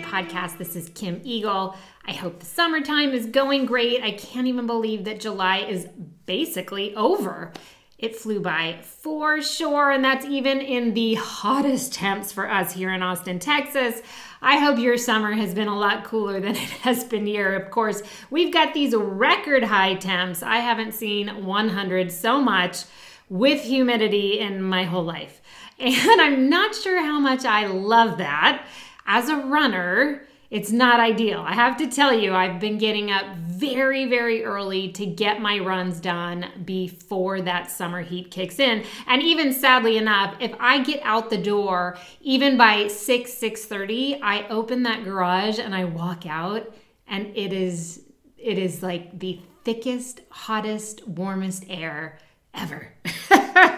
podcast. This is Kim Eagle. I hope the summertime is going great. I can't even believe that July is basically over. It flew by for sure, and that's even in the hottest temps for us here in Austin, Texas. I hope your summer has been a lot cooler than it has been here. Of course, we've got these record high temps. I haven't seen 100 so much with humidity in my whole life. And I'm not sure how much I love that. As a runner, it's not ideal. I have to tell you, I've been getting up very, very early to get my runs done before that summer heat kicks in. And even sadly enough, if I get out the door, even by 6, 6:30, I open that garage and I walk out and it is it is like the thickest, hottest, warmest air ever.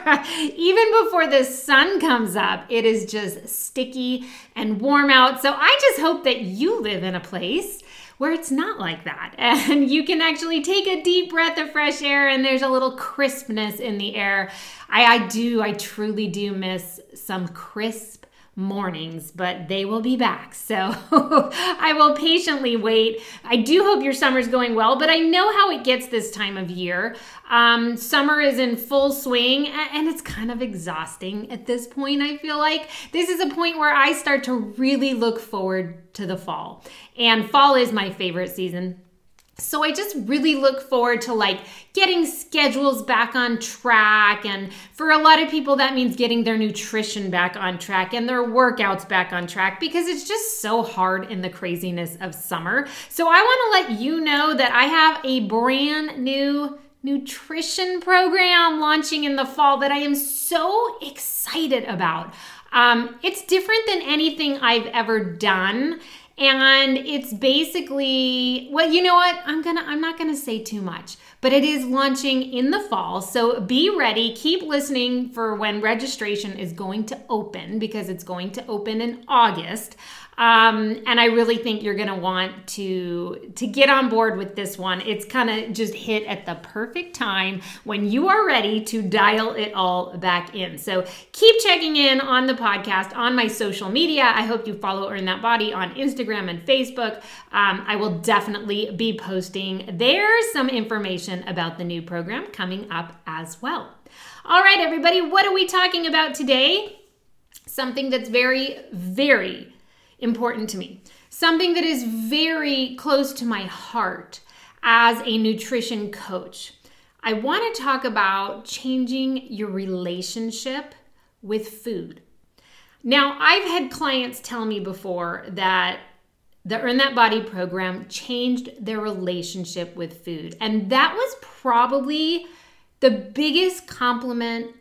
Even before the sun comes up, it is just sticky and warm out. So I just hope that you live in a place where it's not like that. And you can actually take a deep breath of fresh air and there's a little crispness in the air. I, I do, I truly do miss some crisp mornings, but they will be back. So I will patiently wait. I do hope your summer's going well, but I know how it gets this time of year. Um, summer is in full swing and it's kind of exhausting at this point. I feel like this is a point where I start to really look forward to the fall. And fall is my favorite season so I just really look forward to like getting schedules back on track. And for a lot of people, that means getting their nutrition back on track and their workouts back on track because it's just so hard in the craziness of summer. So I want to let you know that I have a brand new nutrition program launching in the fall that I am so excited about. Um, it's different than anything I've ever done and it's basically well you know what? I'm gonna i'm not gonna say too much but it is launching in the fall. So be ready. Keep listening for when registration is going to open because it's going to open in august um, and I really think you're going to want to to get on board with this one. It's kind of just hit at the perfect time when you are ready to dial it all back in. So keep checking in on the podcast on my social media. I hope you follow Earn That Body on Instagram and Facebook. Um, I will definitely be posting there some information about the new program coming up as well. All right, everybody, what are we talking about today? Something that's very, very important to me. Something that is very close to my heart as a nutrition coach. I want to talk about changing your relationship with food. Now, I've had clients tell me before that the Earn That Body program changed their relationship with food. And that was probably the biggest compliment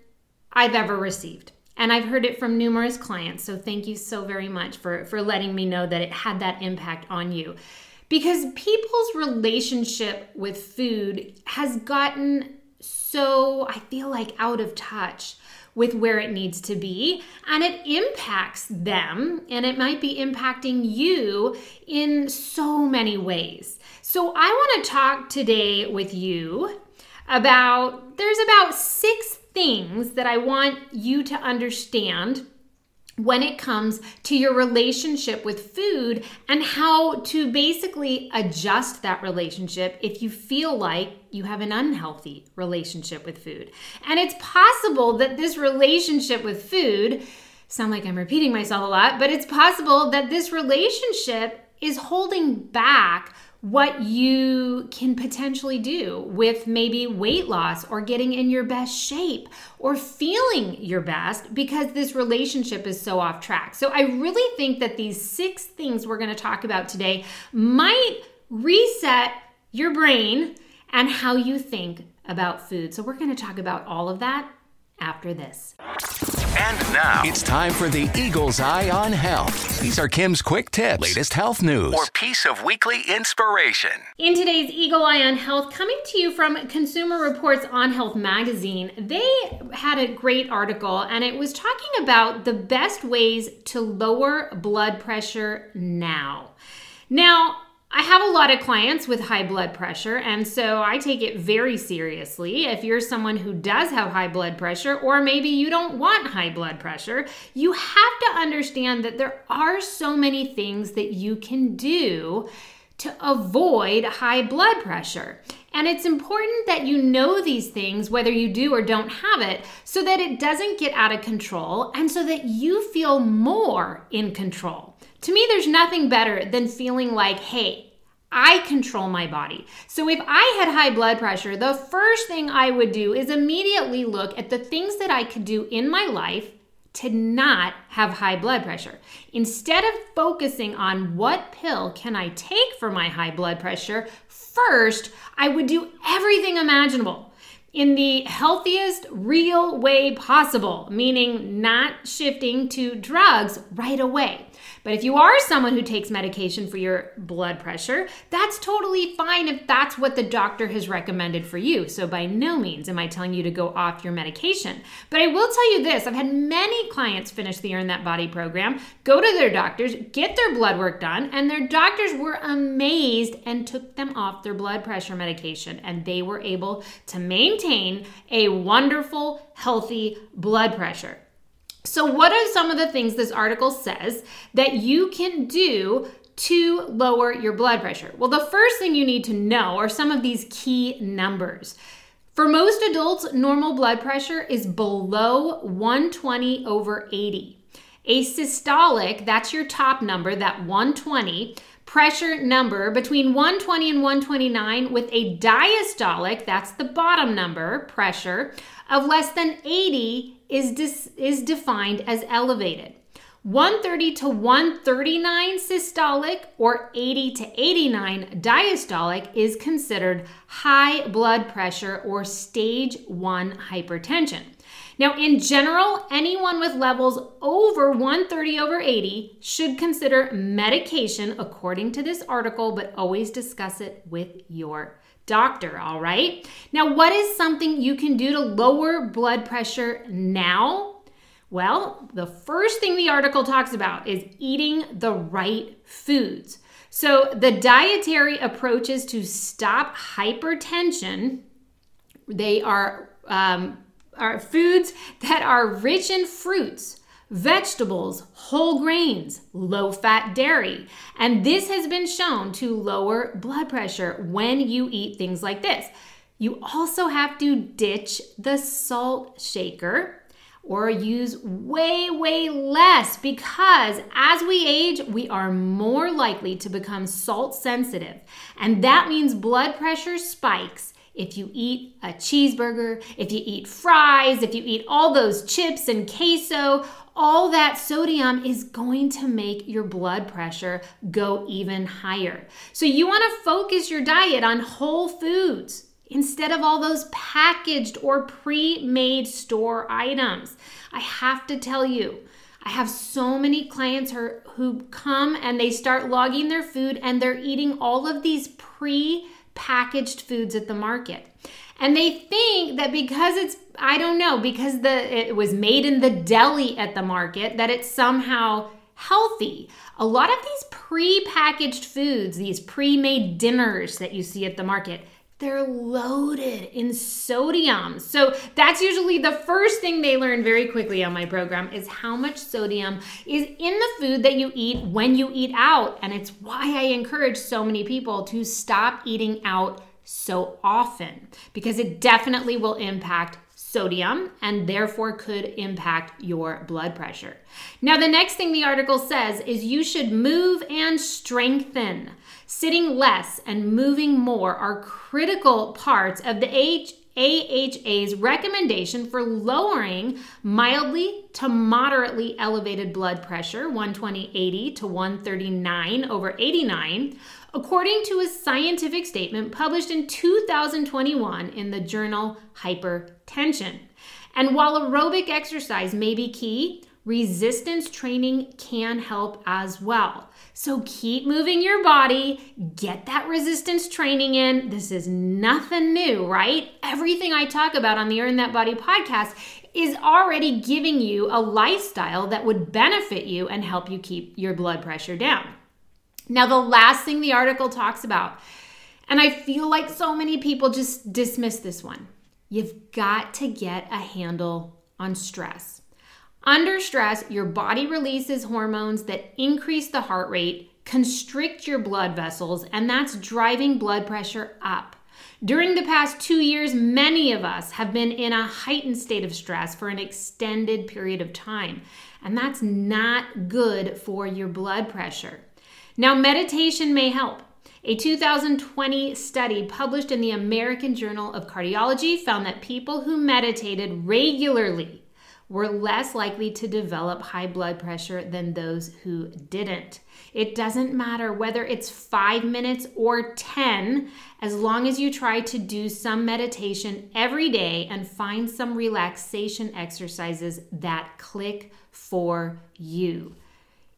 I've ever received. And I've heard it from numerous clients. So thank you so very much for, for letting me know that it had that impact on you. Because people's relationship with food has gotten so, I feel like, out of touch with where it needs to be and it impacts them and it might be impacting you in so many ways. So I want to talk today with you about there's about 6 things that I want you to understand when it comes to your relationship with food and how to basically adjust that relationship if you feel like you have an unhealthy relationship with food. And it's possible that this relationship with food sound like I'm repeating myself a lot, but it's possible that this relationship is holding back what you can potentially do with maybe weight loss or getting in your best shape or feeling your best because this relationship is so off track. So, I really think that these six things we're going to talk about today might reset your brain and how you think about food. So, we're going to talk about all of that after this. And now it's time for the Eagle's Eye on Health. These are Kim's quick tips, latest health news, or piece of weekly inspiration. In today's Eagle Eye on Health, coming to you from Consumer Reports on Health magazine, they had a great article and it was talking about the best ways to lower blood pressure now. Now, I have a lot of clients with high blood pressure, and so I take it very seriously. If you're someone who does have high blood pressure, or maybe you don't want high blood pressure, you have to understand that there are so many things that you can do to avoid high blood pressure. And it's important that you know these things, whether you do or don't have it, so that it doesn't get out of control and so that you feel more in control. To me, there's nothing better than feeling like, hey, I control my body. So if I had high blood pressure, the first thing I would do is immediately look at the things that I could do in my life to not have high blood pressure. Instead of focusing on what pill can I take for my high blood pressure, first I would do everything imaginable in the healthiest, real way possible, meaning not shifting to drugs right away. But if you are someone who takes medication for your blood pressure, that's totally fine if that's what the doctor has recommended for you. So, by no means am I telling you to go off your medication. But I will tell you this I've had many clients finish the Earn That Body program, go to their doctors, get their blood work done, and their doctors were amazed and took them off their blood pressure medication. And they were able to maintain a wonderful, healthy blood pressure. So, what are some of the things this article says that you can do to lower your blood pressure? Well, the first thing you need to know are some of these key numbers. For most adults, normal blood pressure is below 120 over 80. A systolic, that's your top number, that 120, pressure number between 120 and 129 with a diastolic, that's the bottom number, pressure, of less than 80 is, dis, is defined as elevated. 130 to 139 systolic or 80 to 89 diastolic is considered high blood pressure or stage 1 hypertension. Now, in general, anyone with levels over 130 over 80 should consider medication according to this article, but always discuss it with your doctor, all right? Now, what is something you can do to lower blood pressure now? Well, the first thing the article talks about is eating the right foods. So, the dietary approaches to stop hypertension, they are um, are foods that are rich in fruits, vegetables, whole grains, low fat dairy. And this has been shown to lower blood pressure when you eat things like this. You also have to ditch the salt shaker or use way, way less because as we age, we are more likely to become salt sensitive. And that means blood pressure spikes if you eat a cheeseburger, if you eat fries, if you eat all those chips and queso, all that sodium is going to make your blood pressure go even higher. So you want to focus your diet on whole foods instead of all those packaged or pre made store items. I have to tell you, I have so many clients who come and they start logging their food and they're eating all of these pre packaged foods at the market. And they think that because it's, I don't know, because the it was made in the deli at the market, that it's somehow healthy. A lot of these pre-packaged foods, these pre-made dinners that you see at the market, they're loaded in sodium. So that's usually the first thing they learn very quickly on my program is how much sodium is in the food that you eat when you eat out. And it's why I encourage so many people to stop eating out so often because it definitely will impact sodium and therefore could impact your blood pressure. Now, the next thing the article says is you should move and strengthen. Sitting less and moving more are critical parts of the AHA's recommendation for lowering mildly to moderately elevated blood pressure, 120 80 to 139 over 89, according to a scientific statement published in 2021 in the journal Hypertension. And while aerobic exercise may be key, resistance training can help as well. So keep moving your body, get that resistance training in. This is nothing new, right? Everything I talk about on the Earn That Body podcast is already giving you a lifestyle that would benefit you and help you keep your blood pressure down. Now, the last thing the article talks about, and I feel like so many people just dismiss this one you've got to get a handle on stress. Under stress, your body releases hormones that increase the heart rate, constrict your blood vessels, and that's driving blood pressure up. During the past two years, many of us have been in a heightened state of stress for an extended period of time, and that's not good for your blood pressure. Now, meditation may help. A 2020 study published in the American Journal of Cardiology found that people who meditated regularly were less likely to develop high blood pressure than those who didn't. It doesn't matter whether it's five minutes or 10, as long as you try to do some meditation every day and find some relaxation exercises that click for you.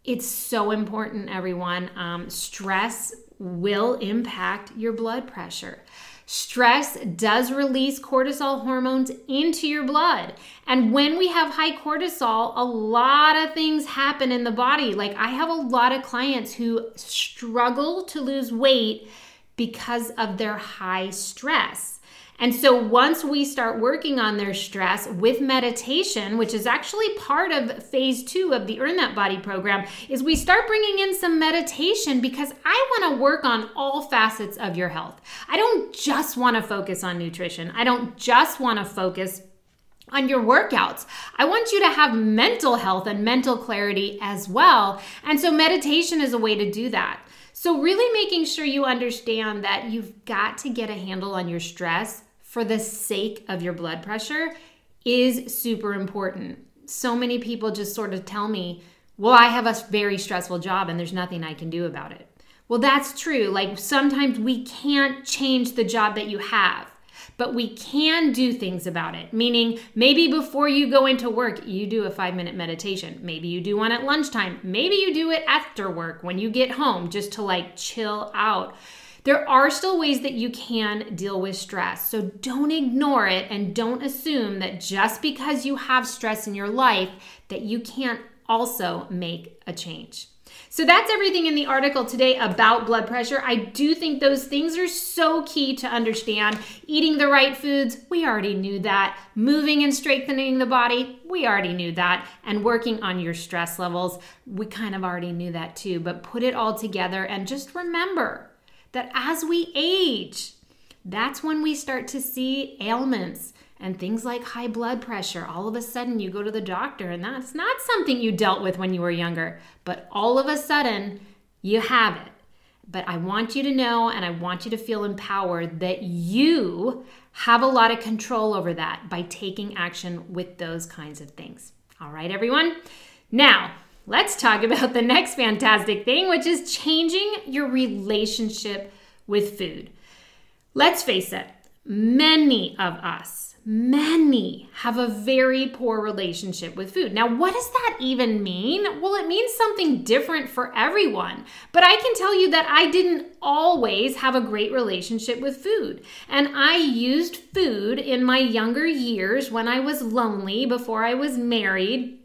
It's so important, everyone. Um, stress will impact your blood pressure. Stress does release cortisol hormones into your blood. And when we have high cortisol, a lot of things happen in the body. Like I have a lot of clients who struggle to lose weight because of their high stress. And so once we start working on their stress with meditation, which is actually part of phase two of the Earn That Body program, is we start bringing in some meditation because I want to work on all facets of your health. I don't just want to focus on nutrition. I don't just want to focus on your workouts. I want you to have mental health and mental clarity as well. And so meditation is a way to do that. So, really making sure you understand that you've got to get a handle on your stress for the sake of your blood pressure is super important. So many people just sort of tell me, well, I have a very stressful job and there's nothing I can do about it. Well, that's true. Like sometimes we can't change the job that you have but we can do things about it. Meaning, maybe before you go into work, you do a five minute meditation. Maybe you do one at lunchtime. Maybe you do it after work when you get home just to like chill out. There are still ways that you can deal with stress. So don't ignore it and don't assume that just because you have stress in your life that you can't also make a change. So that's everything in the article today about blood pressure. I do think those things are so key to understand. Eating the right foods, we already knew that. Moving and strengthening the body, we already knew that. And working on your stress levels, we kind of already knew that too. But put it all together and just remember that as we age, that's when we start to see ailments and things like high blood pressure. All of a sudden, you go to the doctor, and that's not something you dealt with when you were younger, but all of a sudden, you have it. But I want you to know and I want you to feel empowered that you have a lot of control over that by taking action with those kinds of things. All right, everyone? Now, let's talk about the next fantastic thing, which is changing your relationship with food. Let's face it, many of us many have a very poor relationship with food. Now, what does that even mean? Well, it means something different for everyone. But I can tell you that I didn't always have a great relationship with food. And I used food in my younger years when I was lonely before I was married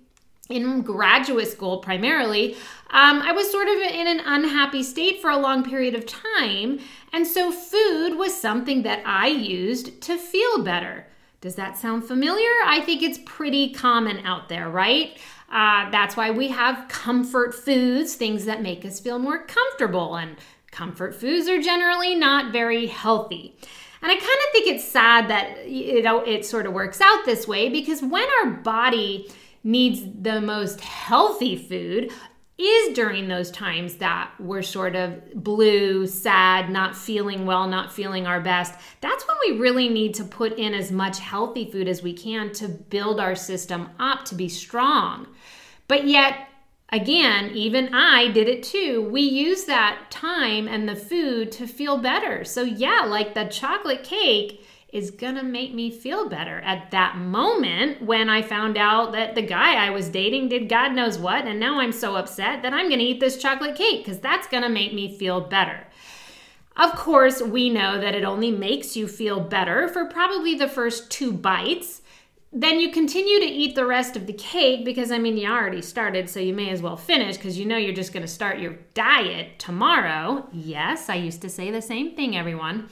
in graduate school primarily, um, I was sort of in an unhappy state for a long period of time. And so food was something that I used to feel better. Does that sound familiar? I think it's pretty common out there, right? Uh, that's why we have comfort foods, things that make us feel more comfortable. And comfort foods are generally not very healthy. And I kind of think it's sad that it sort of works out this way because when our body needs the most healthy food, is during those times that we're sort of blue, sad, not feeling well, not feeling our best. That's when we really need to put in as much healthy food as we can to build our system up to be strong. But yet, again, even I did it too. We use that time and the food to feel better. So, yeah, like the chocolate cake is gonna make me feel better at that moment when I found out that the guy I was dating did God knows what, and now I'm so upset that I'm gonna eat this chocolate cake because that's gonna make me feel better. Of course, we know that it only makes you feel better for probably the first two bites. Then you continue to eat the rest of the cake because, I mean, you already started, so you may as well finish because you know you're just to start your diet tomorrow. Yes, I used to say the same thing, everyone.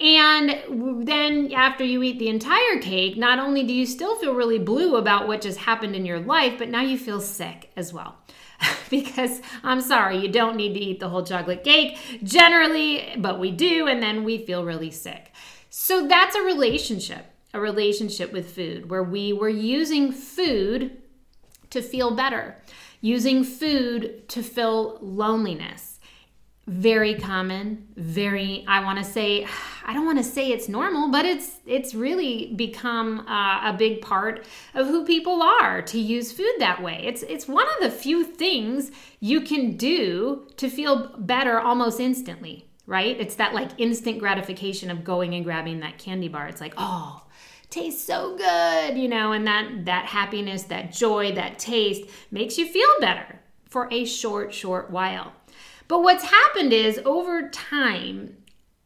And then after you eat the entire cake, not only do you still feel really blue about what just happened in your life, but now you feel sick as well. because I'm sorry, you don't need to eat the whole chocolate cake generally, but we do, and then we feel really sick. So that's a relationship, a relationship with food where we were using food to feel better, using food to fill loneliness very common very i want to say i don't want to say it's normal but it's it's really become uh, a big part of who people are to use food that way. It's it's one of the few things you can do to feel better almost instantly right? It's that like instant gratification of going and grabbing that candy bar. It's like oh tastes so good you know and that that happiness that joy that taste makes you feel better for a short short while but what's happened is over time,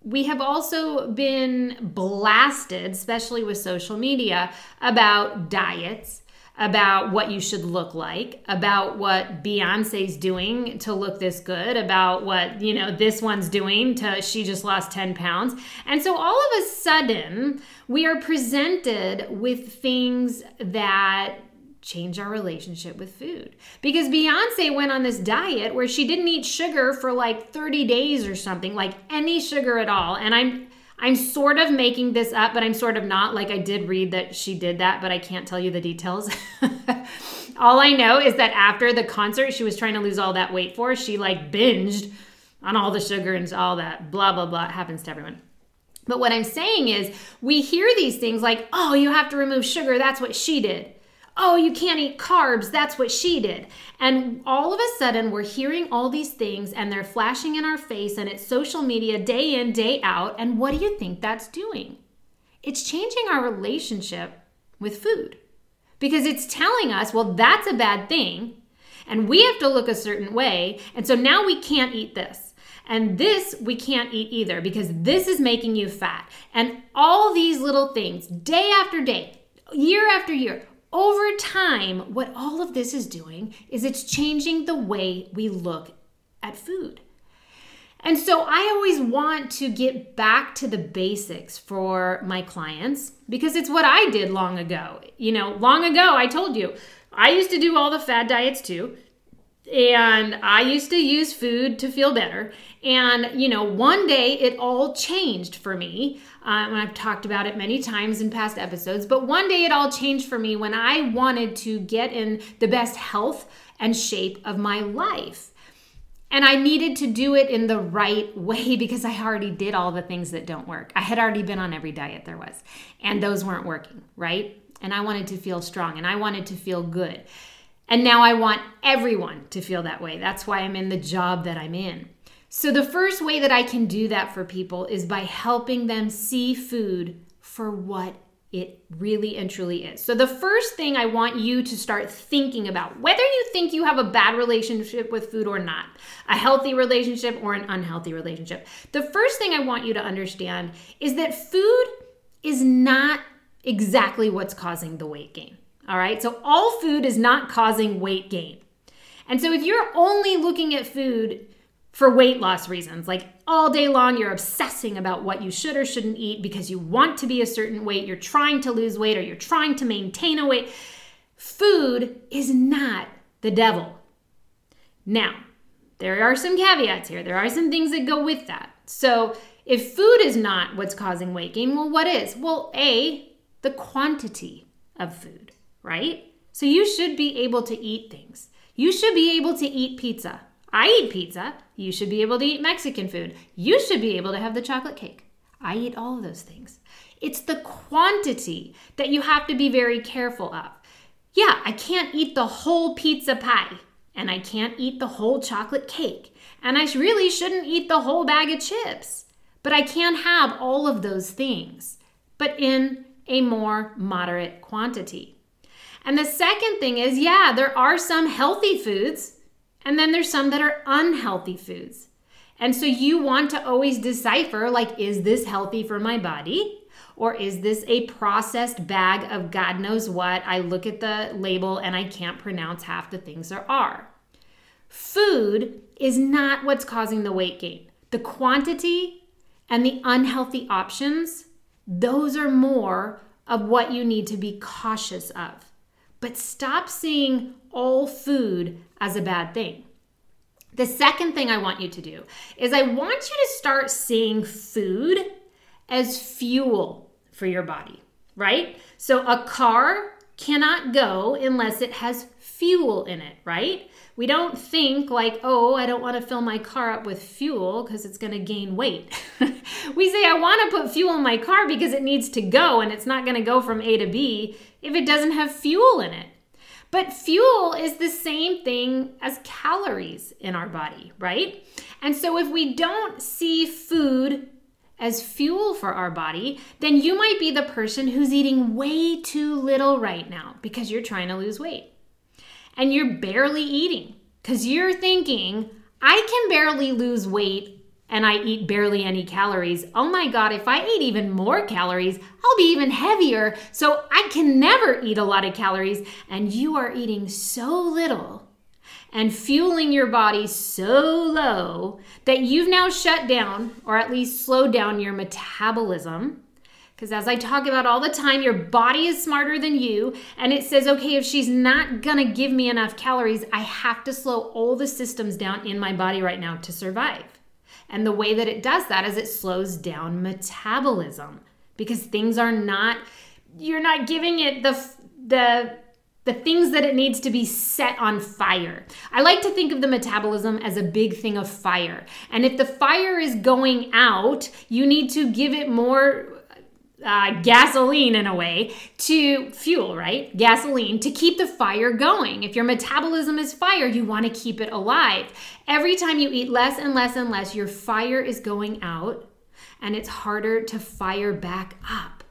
we have also been blasted, especially with social media, about diets, about what you should look like, about what Beyonce's doing to look this good, about what, you know, this one's doing to she just lost 10 pounds. And so all of a sudden, we are presented with things that change our relationship with food. Because Beyonce went on this diet where she didn't eat sugar for like 30 days or something, like any sugar at all. And I'm I'm sort of making this up, but I'm sort of not. Like I did read that she did that, but I can't tell you the details. all I know is that after the concert she was trying to lose all that weight for, she like binged on all the sugar and all that blah blah blah. It happens to everyone. But what I'm saying is, we hear these things like, oh, you have to remove sugar. That's what she did oh, you can't eat carbs. That's what she did. And all of a sudden, we're hearing all these things and they're flashing in our face, and it's social media day in, day out. And what do you think that's doing? It's changing our relationship with food because it's telling us, well, that's a bad thing. And we have to look a certain way. And so now we can't eat this. And this we can't eat either because this is making you fat. And all these little things, day after day, year after year, over time, what all of this is doing is it's changing the way we look at food. And so I always want to get back to the basics for my clients because it's what I did long ago. You know, long ago, I told you, I used to do all the fad diets too. And I used to use food to feel better. And, you know, one day it all changed for me. Um, and I've talked about it many times in past episodes, but one day it all changed for me when I wanted to get in the best health and shape of my life. And I needed to do it in the right way because I already did all the things that don't work. I had already been on every diet there was, and those weren't working, right? And I wanted to feel strong and I wanted to feel good. And now I want everyone to feel that way. That's why I'm in the job that I'm in. So, the first way that I can do that for people is by helping them see food for what it really and truly is. So, the first thing I want you to start thinking about, whether you think you have a bad relationship with food or not, a healthy relationship or an unhealthy relationship, the first thing I want you to understand is that food is not exactly what's causing the weight gain. All right, so all food is not causing weight gain. And so, if you're only looking at food for weight loss reasons. Like all day long, you're obsessing about what you should or shouldn't eat because you want to be a certain weight, you're trying to lose weight, or you're trying to maintain a weight. Food is not the devil. Now, there are some caveats here. There are some things that go with that. So, if food is not what's causing weight gain, well, what is? Well, A, the quantity of food, right? So, you should be able to eat things. You should be able to eat pizza. I eat pizza. You should be able to eat Mexican food. You should be able to have the chocolate cake. I eat all of those things. It's the quantity that you have to be very careful of. Yeah, I can't eat the whole pizza pie, and I can't eat the whole chocolate cake, and I really shouldn't eat the whole bag of chips. But I can have all of those things but in a more moderate quantity. And the second thing is yeah, there are some healthy foods, and then there's some that are unhealthy foods. And so you want to always decipher like, is this healthy for my body? Or is this a processed bag of God knows what? I look at the label and I can't pronounce half the things there are. Food is not what's causing the weight gain. The quantity and the unhealthy options, those are more of what you need to be cautious of. But stop seeing all food as a bad thing. The second thing I want you to do is I want you to start seeing food as fuel for your body, right? So a car cannot go unless it has fuel in it, right? We don't think like, oh, I don't want to fill my car up with fuel because it's going to gain weight. we say, I want to put fuel in my car because it needs to go and it's not going to go from A to B if it doesn't have fuel in it. But fuel is the same thing as calories in our body, right? And so if we don't see food as fuel for our body, then you might be the person who's eating way too little right now because you're trying to lose weight. And you're barely eating because you're thinking, I can barely lose weight and I eat barely any calories. Oh my God, if I eat even more calories, I'll be even heavier. So I can never eat a lot of calories. And you are eating so little and fueling your body so low that you've now shut down or at least slowed down your metabolism. Because as I talk about all the time, your body is smarter than you. And it says, okay, if she's not going to give me enough calories, I have to slow all the systems down in my body right now to survive. And the way that it does that is it slows down metabolism because things are not, you're not giving it the, the, the things that it needs to be set on fire. I like to think of the metabolism as a big thing of fire. And if the fire is going out, you need to give it more uh, gasoline in a way to fuel, right? Gasoline to keep the fire going. If your metabolism is fire, you want to keep it alive. Every time you eat less and less and less, your fire is going out and it's harder to fire back up.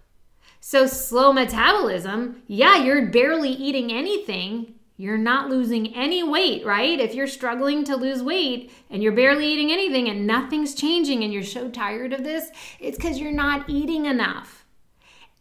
So, slow metabolism, yeah, you're barely eating anything. You're not losing any weight, right? If you're struggling to lose weight and you're barely eating anything and nothing's changing and you're so tired of this, it's because you're not eating enough.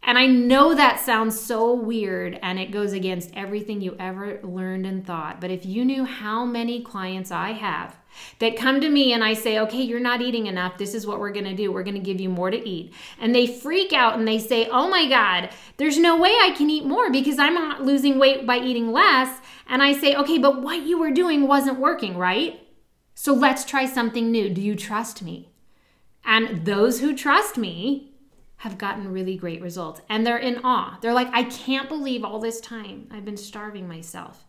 And I know that sounds so weird and it goes against everything you ever learned and thought. But if you knew how many clients I have that come to me and I say, okay, you're not eating enough. This is what we're going to do. We're going to give you more to eat. And they freak out and they say, oh my God, there's no way I can eat more because I'm not losing weight by eating less. And I say, okay, but what you were doing wasn't working, right? So let's try something new. Do you trust me? And those who trust me have gotten really great results. And they're in awe. They're like, I can't believe all this time I've been starving myself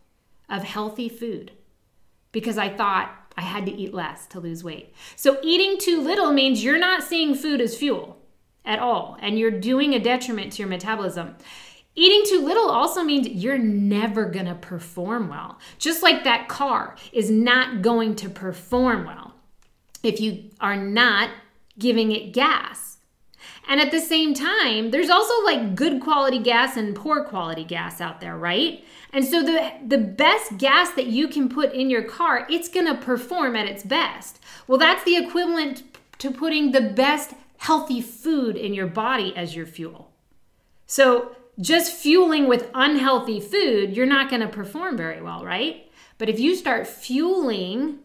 of healthy food because I thought I had to eat less to lose weight. So eating too little means you're not seeing food as fuel at all, and you're doing a detriment to your metabolism. Eating too little also means you're never going to perform well. Just like that car is not going to perform well if you are not giving it gas. And at the same time, there's also like good quality gas and poor quality gas out there, right? And so the the best gas that you can put in your car, it's going to perform at its best. Well, that's the equivalent to putting the best healthy food in your body as your fuel. So, just fueling with unhealthy food, you're not going to perform very well, right? But if you start fueling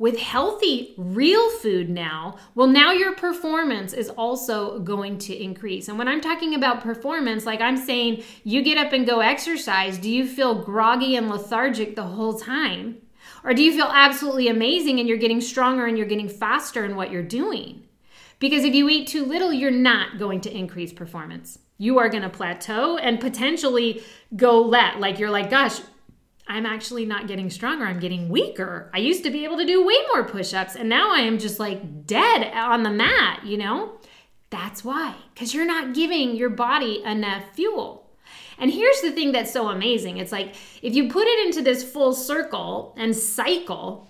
with healthy, real food now, well, now your performance is also going to increase. And when I'm talking about performance, like I'm saying, you get up and go exercise, do you feel groggy and lethargic the whole time? Or do you feel absolutely amazing and you're getting stronger and you're getting faster in what you're doing? Because if you eat too little, you're not going to increase performance. You are going to plateau and potentially go let. Like you're like, gosh, I'm actually not getting stronger. I'm getting weaker. I used to be able to do way more push ups, and now I am just like dead on the mat, you know? That's why, because you're not giving your body enough fuel. And here's the thing that's so amazing it's like if you put it into this full circle and cycle,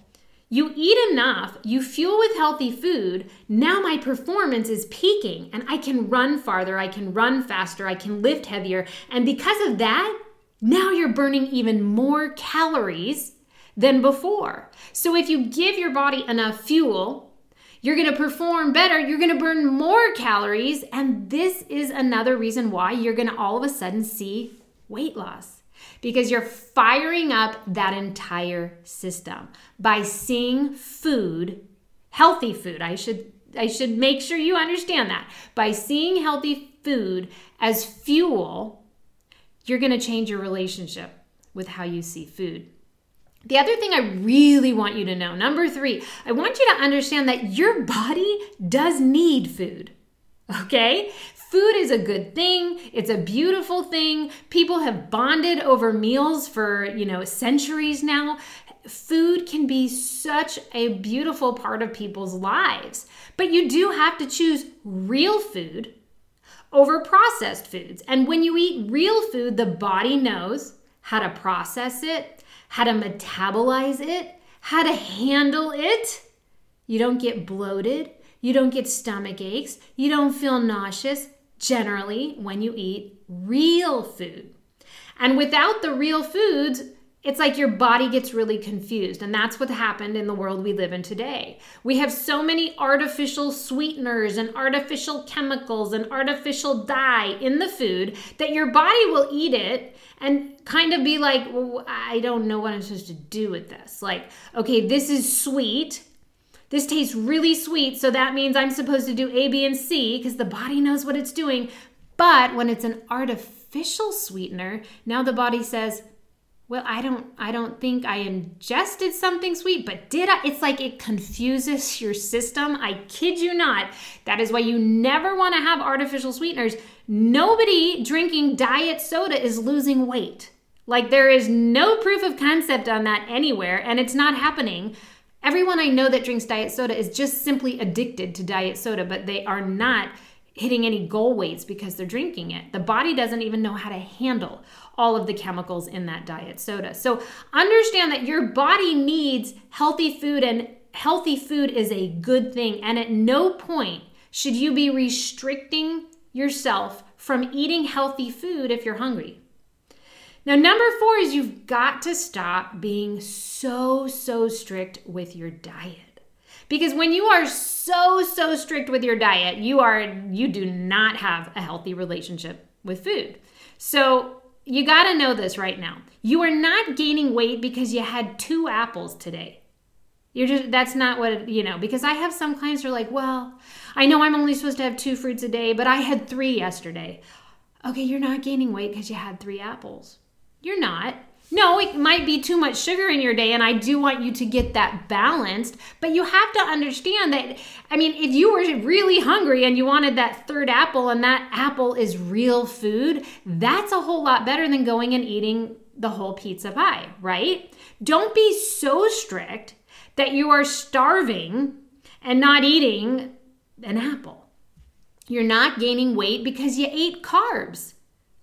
You eat enough, you fuel with healthy food. Now my performance is peaking and I can run farther, I can run faster, I can lift heavier. And because of that, now you're burning even more calories than before. So if you give your body enough fuel, you're going to perform better, you're going to burn more calories, and this is another reason why you're going to all of a sudden see weight loss because you're firing up that entire system by seeing food, healthy food. I should I should make sure you understand that. By seeing healthy food as fuel, you're going to change your relationship with how you see food. The other thing I really want you to know, number 3, I want you to understand that your body does need food. Okay? Food is a good thing. It's a beautiful thing. People have bonded over meals for, you know, centuries now. Food can be such a beautiful part of people's lives. But you do have to choose real food over processed foods. And when you eat real food, the body knows how to process it, how to metabolize it, how to handle it. You don't get bloated. You don't get stomach aches. You don't feel nauseous generally when you eat real food. And without the real foods, it's like your body gets really confused. And that's what happened in the world we live in today. We have so many artificial sweeteners and artificial chemicals and artificial dye in the food that your body will eat it and kind of be like, well, I don't know what I'm supposed to do with this. Like, okay, this is sweet. This tastes really sweet, so that means I'm supposed to do A, B, and C because the body knows what it's doing. But when it's an artificial sweetener, now the body says, well i don't i don't think i ingested something sweet but did i? It's like it confuses your system. I kid you not. That is why you never want to have artificial sweeteners. Nobody drinking diet soda is losing weight. Like there is no proof of concept on that anywhere and it's not happening. Everyone I know that drinks diet soda is just simply addicted to diet soda, but they are not hitting any goal weights because they're drinking it. The body doesn't even know how to handle all of the chemicals in that diet soda. So understand that your body needs healthy food and healthy food is a good thing. And at no point should you be restricting yourself from eating healthy food if you're hungry. Now, number four is you've got to stop being so, so strict with your diet. Because when you are so, so strict with your diet, you are, you do not have a healthy relationship with food. So you got to know this right now. You are not gaining weight because you had two apples today. You're just, that's not what, you know, because I have some clients who are like, well, I know I'm only supposed to have two fruits a day, but I had three yesterday. Okay, you're not gaining weight because you had three apples. You're not. No, it might be too much sugar in your day, and I do want you to get that balanced. But you have to understand that, I mean, if you were really hungry and you wanted that third apple, and that apple is real food, that's a whole lot better than going and eating the whole pizza pie, right? Don't be so strict that you are starving and not eating an apple. You're not gaining weight because you ate carbs.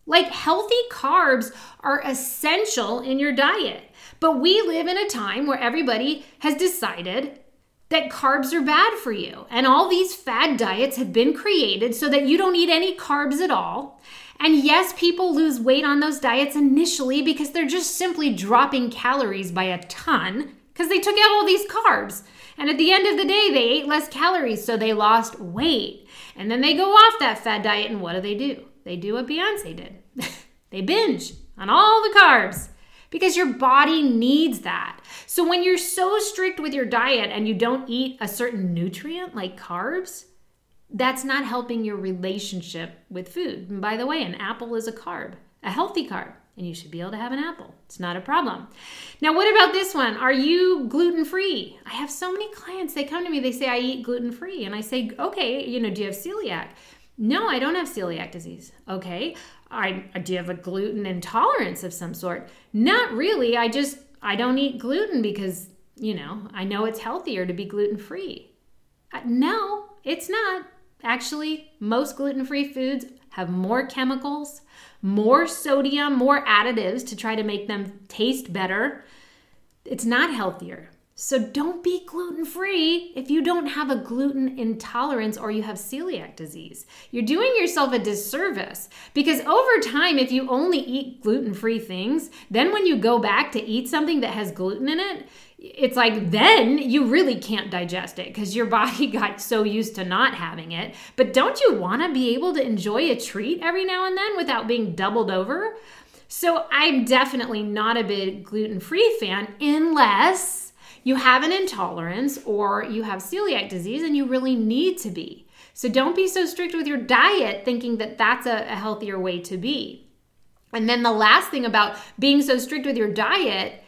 Like healthy carbs are essential in your diet. But we live in a time where everybody has decided that carbs are bad for you. And all these fad diets have been created so that you don't eat any carbs at all. And yes, people lose weight on those diets initially because they're just simply dropping calories by a ton because they took out all these carbs. And at the end of the day, they ate less calories, so they lost weight. And then they go off that fad diet, and what do they do? They do what Beyonce did they binge on all the carbs because your body needs that. So when you're so strict with your diet and you don't eat a certain nutrient like carbs, that's not helping your relationship with food. And by the way, an apple is a carb, a healthy carb, and you should be able to have an apple. It's not a problem. Now, what about this one? Are you gluten free? I have so many clients, they come to me, they say, I eat gluten free. And I say, okay, you know, do you have celiac? No, I don't have celiac disease. Okay. I do you have a gluten intolerance of some sort? Not really. I just I don't eat gluten because, you know, I know it's healthier to be gluten-free. Uh, no, it's not. Actually, most gluten-free foods have more chemicals, more sodium, more additives to try to make them taste better. It's not healthier. So don't be gluten free if you don't have a gluten intolerance or you have celiac disease. You're doing yourself a disservice because over time, if you only eat gluten free things, then when you go back to eat something that has gluten in it, it's like then you really can't digest it because your body got so used to not having it. But don't you want to be able to enjoy a treat every now and then without being doubled over? So I'm definitely not a big gluten free fan unless you have an intolerance or you have celiac disease and you really need to be. So don't be so strict with your diet thinking that that's a, a healthier way to be. And then the last thing about being so strict with your diet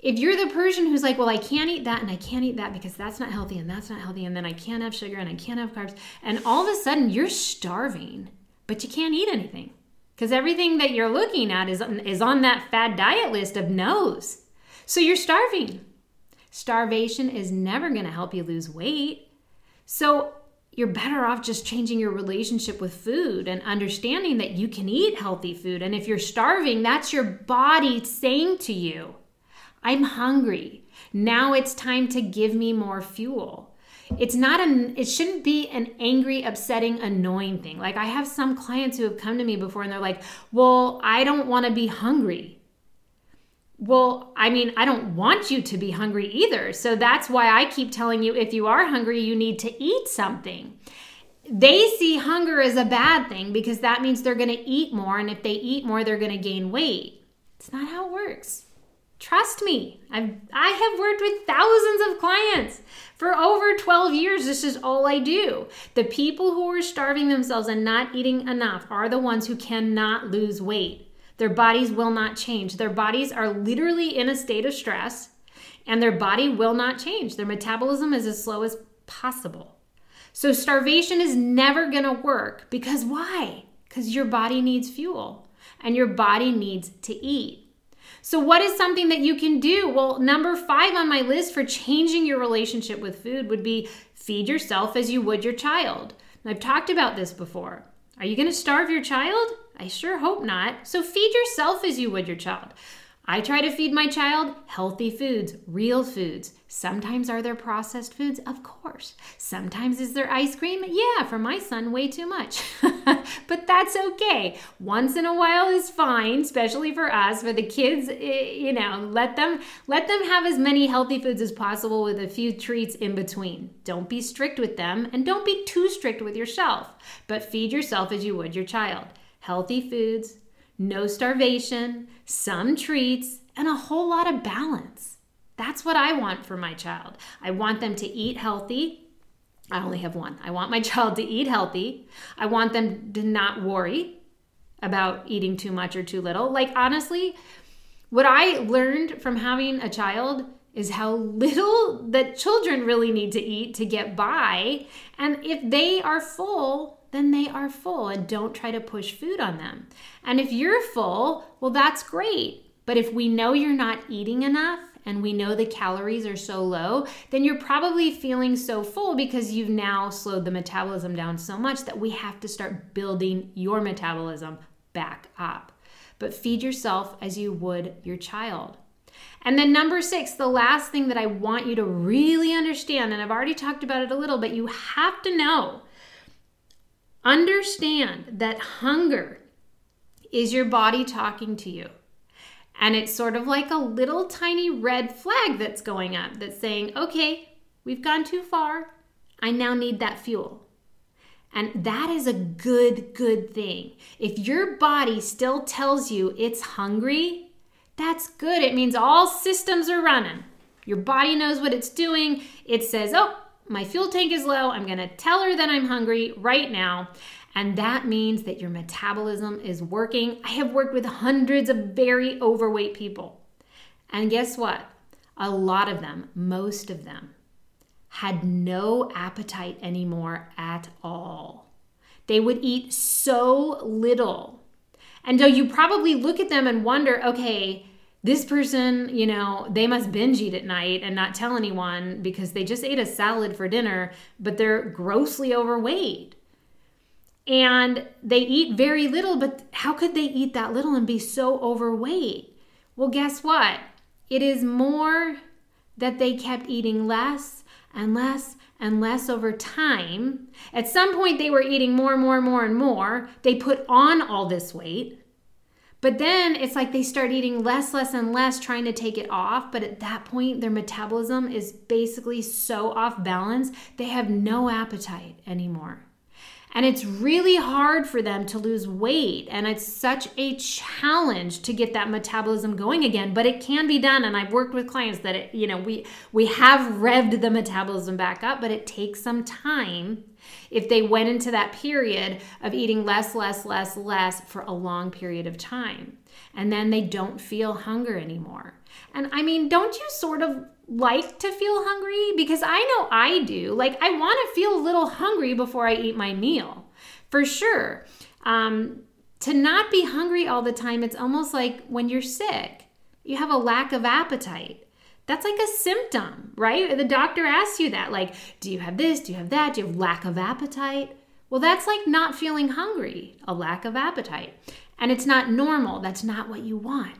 if you're the person who's like, well, I can't eat that and I can't eat that because that's not healthy and that's not healthy, and then I can't have sugar and I can't have carbs, and all of a sudden you're starving, but you can't eat anything because everything that you're looking at is, is on that fad diet list of no's. So you're starving. Starvation is never going to help you lose weight. So you're better off just changing your relationship with food and understanding that you can eat healthy food. And if you're starving, that's your body saying to you, I'm hungry. Now it's time to give me more fuel. It's not an it shouldn't be an angry, upsetting, annoying thing. Like I have some clients who have come to me before and they're like, "Well, I don't want to be hungry." Well, I mean, I don't want you to be hungry either. So that's why I keep telling you if you are hungry, you need to eat something. They see hunger as a bad thing because that means they're going to eat more. And if they eat more, they're going to gain weight. It's not how it works. Trust me, I've, I have worked with thousands of clients for over 12 years. This is all I do. The people who are starving themselves and not eating enough are the ones who cannot lose weight. Their bodies will not change. Their bodies are literally in a state of stress and their body will not change. Their metabolism is as slow as possible. So, starvation is never going to work because why? Because your body needs fuel and your body needs to eat. So, what is something that you can do? Well, number five on my list for changing your relationship with food would be feed yourself as you would your child. I've talked about this before. Are you going to starve your child? I sure hope not. So feed yourself as you would your child. I try to feed my child healthy foods, real foods. Sometimes are there processed foods? Of course. Sometimes is there ice cream? Yeah, for my son, way too much. but that's okay. Once in a while is fine, especially for us. For the kids, eh, you know, let them let them have as many healthy foods as possible with a few treats in between. Don't be strict with them and don't be too strict with yourself, but feed yourself as you would your child healthy foods, no starvation, some treats, and a whole lot of balance. That's what I want for my child. I want them to eat healthy. I only have one. I want my child to eat healthy. I want them to not worry about eating too much or too little. Like, honestly, what I learned from having a child is how little that children really need to eat to get by. And if they are full, then they are full and don't try to push food on them. And if you're full, well, that's great. But if we know you're not eating enough and we know the calories are so low, then you're probably feeling so full because you've now slowed the metabolism down so much that we have to start building your metabolism back up. But feed yourself as you would your child. And then, number six, the last thing that I want you to really understand, and I've already talked about it a little, but you have to know Understand that hunger is your body talking to you. And it's sort of like a little tiny red flag that's going up that's saying, okay, we've gone too far. I now need that fuel. And that is a good, good thing. If your body still tells you it's hungry, that's good. It means all systems are running. Your body knows what it's doing. It says, oh, my fuel tank is low. I'm going to tell her that I'm hungry right now. And that means that your metabolism is working. I have worked with hundreds of very overweight people. And guess what? A lot of them, most of them, had no appetite anymore at all. They would eat so little. And so you probably look at them and wonder okay, this person, you know, they must binge eat at night and not tell anyone because they just ate a salad for dinner, but they're grossly overweight. And they eat very little, but how could they eat that little and be so overweight? Well, guess what? It is more that they kept eating less and less and less over time. At some point, they were eating more and more and more and more. They put on all this weight. But then it's like they start eating less, less, and less, trying to take it off. But at that point, their metabolism is basically so off balance, they have no appetite anymore. And it's really hard for them to lose weight. And it's such a challenge to get that metabolism going again, but it can be done. And I've worked with clients that, it, you know, we, we have revved the metabolism back up, but it takes some time if they went into that period of eating less, less, less, less for a long period of time. And then they don't feel hunger anymore. And I mean, don't you sort of like to feel hungry? Because I know I do. Like, I want to feel a little hungry before I eat my meal, for sure. Um, to not be hungry all the time, it's almost like when you're sick, you have a lack of appetite. That's like a symptom, right? The doctor asks you that, like, do you have this? Do you have that? Do you have lack of appetite? Well, that's like not feeling hungry, a lack of appetite. And it's not normal. That's not what you want.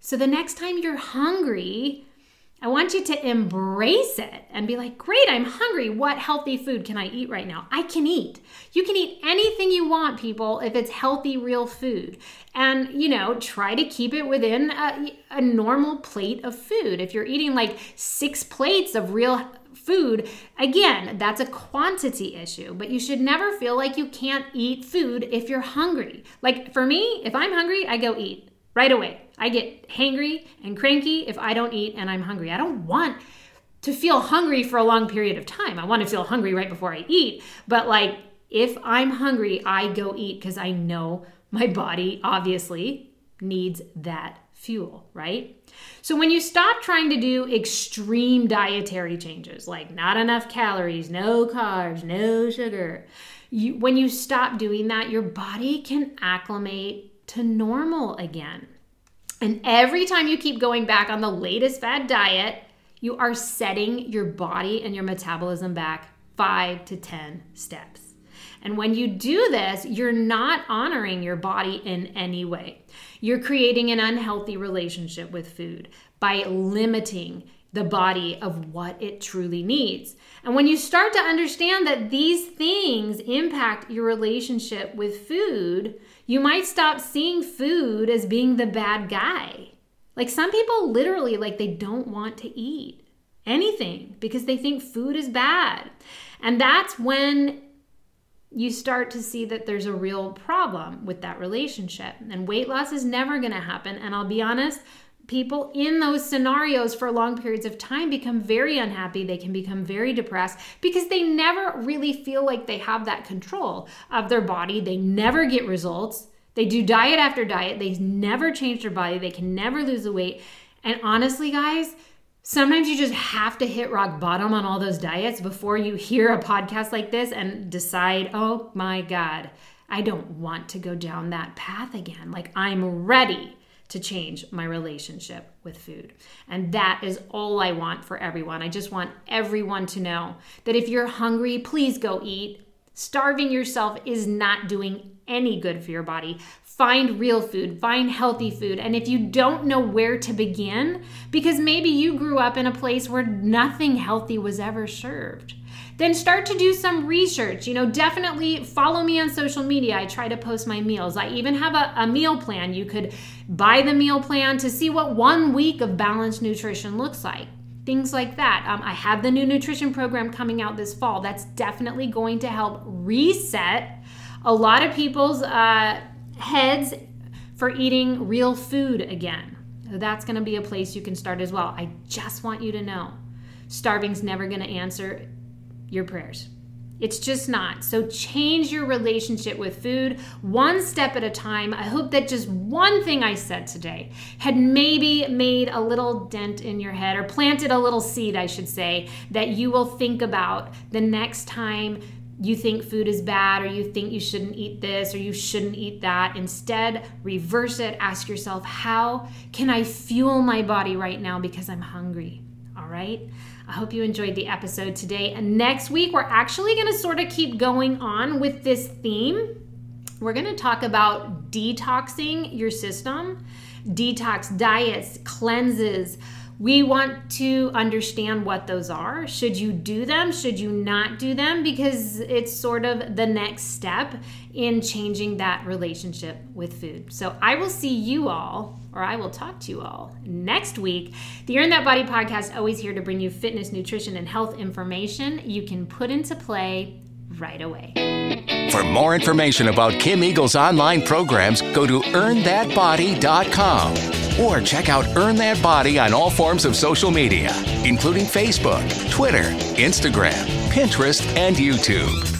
So the next time you're hungry, I want you to embrace it and be like, great, I'm hungry. What healthy food can I eat right now? I can eat. You can eat anything you want, people, if it's healthy, real food. And, you know, try to keep it within a, a normal plate of food. If you're eating like six plates of real food, again, that's a quantity issue, but you should never feel like you can't eat food if you're hungry. Like for me, if I'm hungry, I go eat right away. I get hangry and cranky if I don't eat and I'm hungry. I don't want to feel hungry for a long period of time. I want to feel hungry right before I eat. But like if I'm hungry, I go eat because I know my body obviously needs that fuel, right? So when you stop trying to do extreme dietary changes, like not enough calories, no carbs, no sugar, you, when you stop doing that, your body can acclimate to normal again. And every time you keep going back on the latest fad diet, you are setting your body and your metabolism back five to 10 steps. And when you do this, you're not honoring your body in any way. You're creating an unhealthy relationship with food by limiting the body of what it truly needs. And when you start to understand that these things impact your relationship with food, you might stop seeing food as being the bad guy. Like some people literally like they don't want to eat anything because they think food is bad. And that's when you start to see that there's a real problem with that relationship. And weight loss is never going to happen. And I'll be honest, people in those scenarios for long periods of time become very unhappy. They can become very depressed because they never really feel like they have that control of their body. They never get results. They do diet after diet. They never change their body. They can never lose the weight. And honestly, guys, sometimes you just have to hit rock bottom on all those diets before you hear a podcast like this and decide, oh my God, I don't want to go down that path again. Like, I'm ready to change my relationship with food. And that is all I want for everyone. I just want everyone to know that if you're hungry, please go eat. Starving yourself is not doing any good for your body. Find real food, find healthy food. And if you don't know where to begin, because maybe you grew up in a place where nothing healthy was ever served, then start to do some research. You know, definitely follow me on social media. I try to post my meals. I even have a, a meal plan. You could buy the meal plan to see what one week of balanced nutrition looks like things like that. Um, I have the new nutrition program coming out this fall. That's definitely going to help reset a lot of people's uh, heads for eating real food again. So that's going to be a place you can start as well. I just want you to know starving's never going to answer your prayers. It's just not. So change your relationship with food one step at a time. I hope that just one thing I said today had maybe made a little dent in your head or planted a little seed, I should say, that you will think about the next time you think food is bad or you think you shouldn't eat this or you shouldn't eat that. Instead, reverse it. Ask yourself, how can I fuel my body right now because I'm hungry? All right. I hope you enjoyed the episode today. And next week, we're actually going to sort of keep going on with this theme. We're going to talk about detoxing your system, detox diets, cleanses we want to understand what those are. Should you do them? Should you not do them? Because it's sort of the next step in changing that relationship with food. So I will see you all, or I will talk to you all next week. The Earn That Body podcast, always here to bring you fitness, nutrition, and health information you can put into play right away. For more information about Kim Eagle's online programs, go to earnthatbody.com or check out Earn That Body on all forms of social media, including Facebook, Twitter, Instagram, Pinterest, and YouTube.